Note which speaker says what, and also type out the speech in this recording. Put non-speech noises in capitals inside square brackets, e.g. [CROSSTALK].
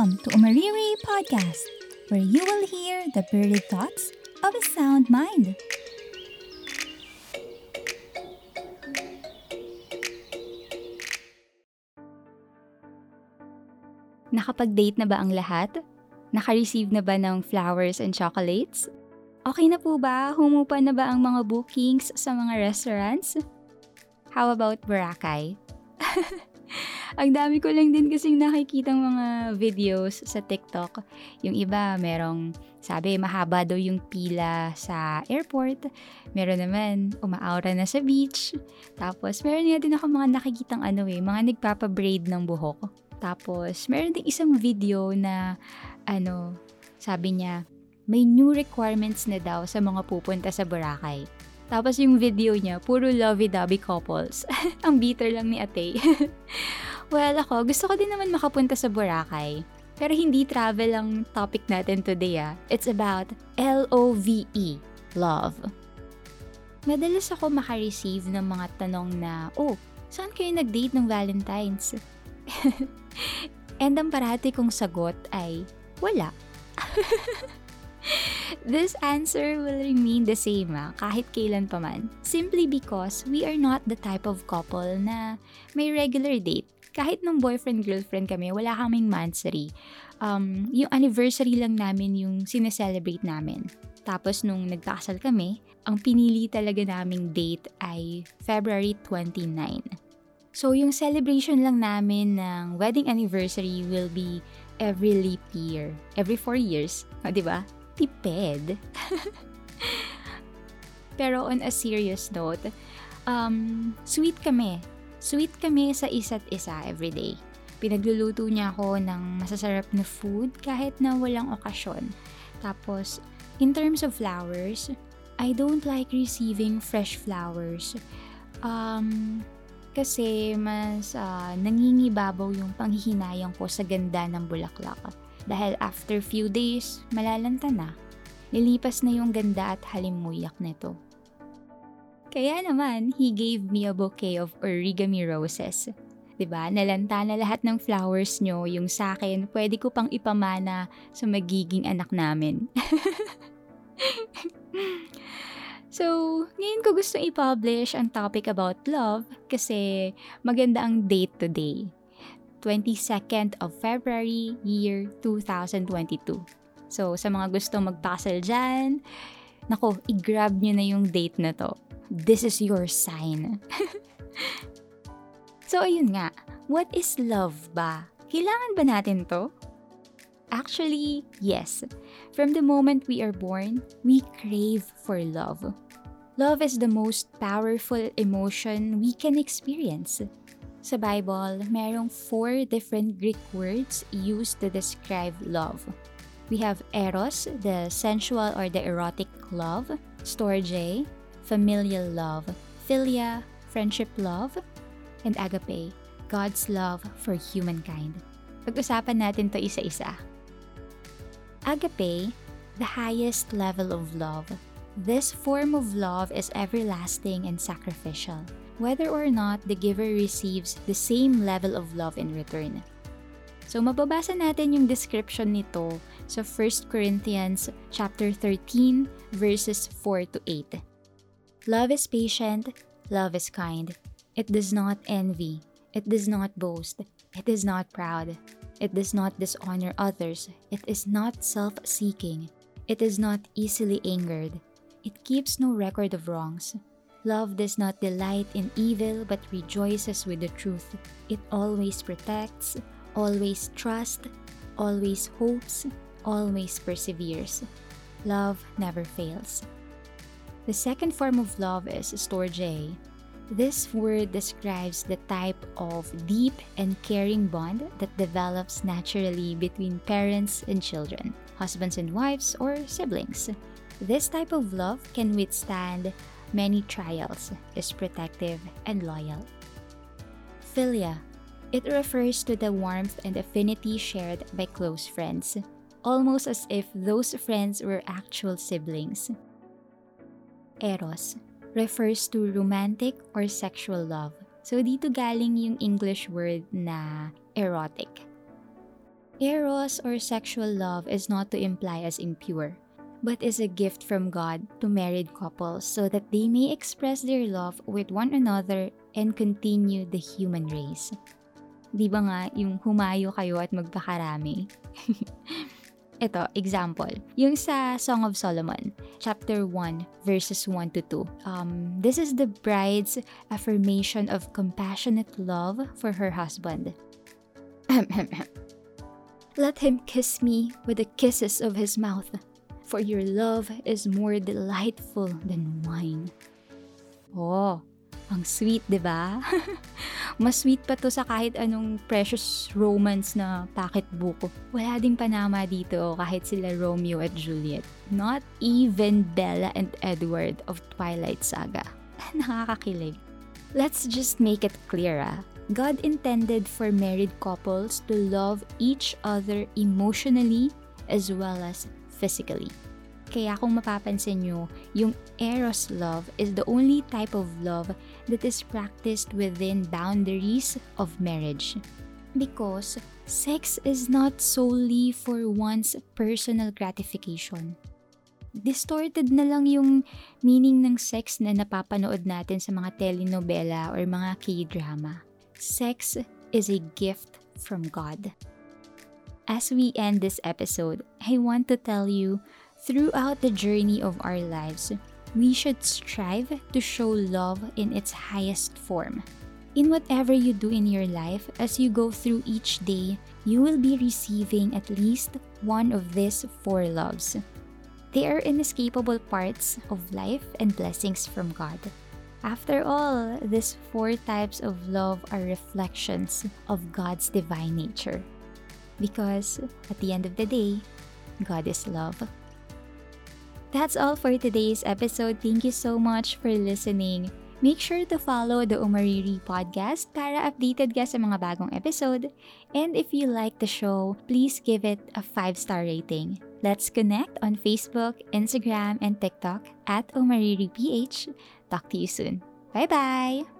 Speaker 1: Welcome to Umariri Podcast, where you will hear the birdie thoughts of a sound mind.
Speaker 2: Nakapag-date na ba ang lahat? Naka-receive na ba ng flowers and chocolates? Okay na po ba? Humupa na ba ang mga bookings sa mga restaurants? How about Boracay? [LAUGHS] Ang dami ko lang din kasing nakikitang mga videos sa TikTok. Yung iba, merong sabi mahaba daw yung pila sa airport. Meron naman, umaaura na sa beach. Tapos, meron nga din ako mga nakikitang ano eh, mga nagpapabraid ng buhok. Tapos, meron din isang video na, ano, sabi niya, may new requirements na daw sa mga pupunta sa Boracay. Tapos yung video niya, puro lovey-dovey couples. [LAUGHS] Ang bitter lang ni ate. [LAUGHS] well, ako, gusto ko din naman makapunta sa Boracay. Pero hindi travel ang topic natin today ah. It's about L-O-V-E, love. Madalas ako makareceive ng mga tanong na, oh, saan kayo nag-date ng Valentine's? [LAUGHS] And ang parati kong sagot ay, wala. This answer will remain the same ah, kahit kailan pa man. Simply because we are not the type of couple na may regular date. Kahit nung boyfriend-girlfriend kami, wala kaming mansary. Um, yung anniversary lang namin yung sineselebrate namin. Tapos nung nagkasal kami, ang pinili talaga naming date ay February 29. So yung celebration lang namin ng wedding anniversary will be every leap year. Every 4 years. O, [LAUGHS] di ba? Tipid. [LAUGHS] Pero on a serious note, um, sweet kami. Sweet kami sa isa't isa everyday. Pinagluluto niya ako ng masasarap na food kahit na walang okasyon. Tapos, in terms of flowers, I don't like receiving fresh flowers. Um, kasi mas uh, nangingibabaw yung panghihinayang ko sa ganda ng bulaklak. Dahil after few days, malalanta na. Nilipas na yung ganda at halimuyak nito. Kaya naman, he gave me a bouquet of origami roses. 'Di ba? Nalanta na lahat ng flowers nyo, yung sa akin, pwede ko pang ipamana sa magiging anak namin. [LAUGHS] so, ngayon ko gusto i-publish ang topic about love kasi maganda ang date today. 22nd of February, year 2022. So, sa mga gustong magpasal dyan, nako, i-grab nyo na yung date na to. This is your sign. [LAUGHS] so, ayun nga. What is love ba? Kailangan ba natin to? Actually, yes. From the moment we are born, we crave for love. Love is the most powerful emotion we can experience. Sa Bible, merong four different Greek words used to describe love. We have eros, the sensual or the erotic love, storge, familial love, philia, friendship love, and agape, God's love for humankind. Pag-usapan natin to isa-isa. Agape, the highest level of love. This form of love is everlasting and sacrificial whether or not the giver receives the same level of love in return. So mababasa natin yung description nito sa 1 Corinthians chapter 13 verses 4 to 8. Love is patient, love is kind. It does not envy, it does not boast, it is not proud, it does not dishonor others, it is not self-seeking, it is not easily angered, it keeps no record of wrongs. Love does not delight in evil but rejoices with the truth. It always protects, always trusts, always hopes, always perseveres. Love never fails. The second form of love is storge. This word describes the type of deep and caring bond that develops naturally between parents and children, husbands and wives, or siblings. This type of love can withstand many trials, is protective and loyal. Philia. It refers to the warmth and affinity shared by close friends, almost as if those friends were actual siblings. Eros refers to romantic or sexual love. So dito galing yung English word na erotic. Eros or sexual love is not to imply as impure, but is a gift from God to married couples so that they may express their love with one another and continue the human race. Di ba nga yung humayo kayo at magpakarami? [LAUGHS] Ito, example. Yung sa Song of Solomon, chapter 1, verses 1 to 2. Um, this is the bride's affirmation of compassionate love for her husband. [LAUGHS] Let him kiss me with the kisses of his mouth, for your love is more delightful than wine. Oh, ang sweet, di ba? [LAUGHS] Mas sweet pa to sa kahit anong precious romance na pocketbook. Wala ding panama dito kahit sila Romeo at Juliet. Not even Bella and Edward of Twilight Saga. [LAUGHS] Nakakakilig. Let's just make it clear ah. God intended for married couples to love each other emotionally as well as physically. Kaya kung mapapansin nyo, yung Eros love is the only type of love that is practiced within boundaries of marriage. Because sex is not solely for one's personal gratification. Distorted na lang yung meaning ng sex na napapanood natin sa mga telenovela or mga K-drama. Sex is a gift from God. As we end this episode, I want to tell you Throughout the journey of our lives, we should strive to show love in its highest form. In whatever you do in your life, as you go through each day, you will be receiving at least one of these four loves. They are inescapable parts of life and blessings from God. After all, these four types of love are reflections of God's divine nature. Because at the end of the day, God is love. That's all for today's episode. Thank you so much for listening. Make sure to follow the Umariri podcast para updated ka sa mga bagong episode. And if you like the show, please give it a 5-star rating. Let's connect on Facebook, Instagram, and TikTok at UmaririPH. Talk to you soon. Bye-bye!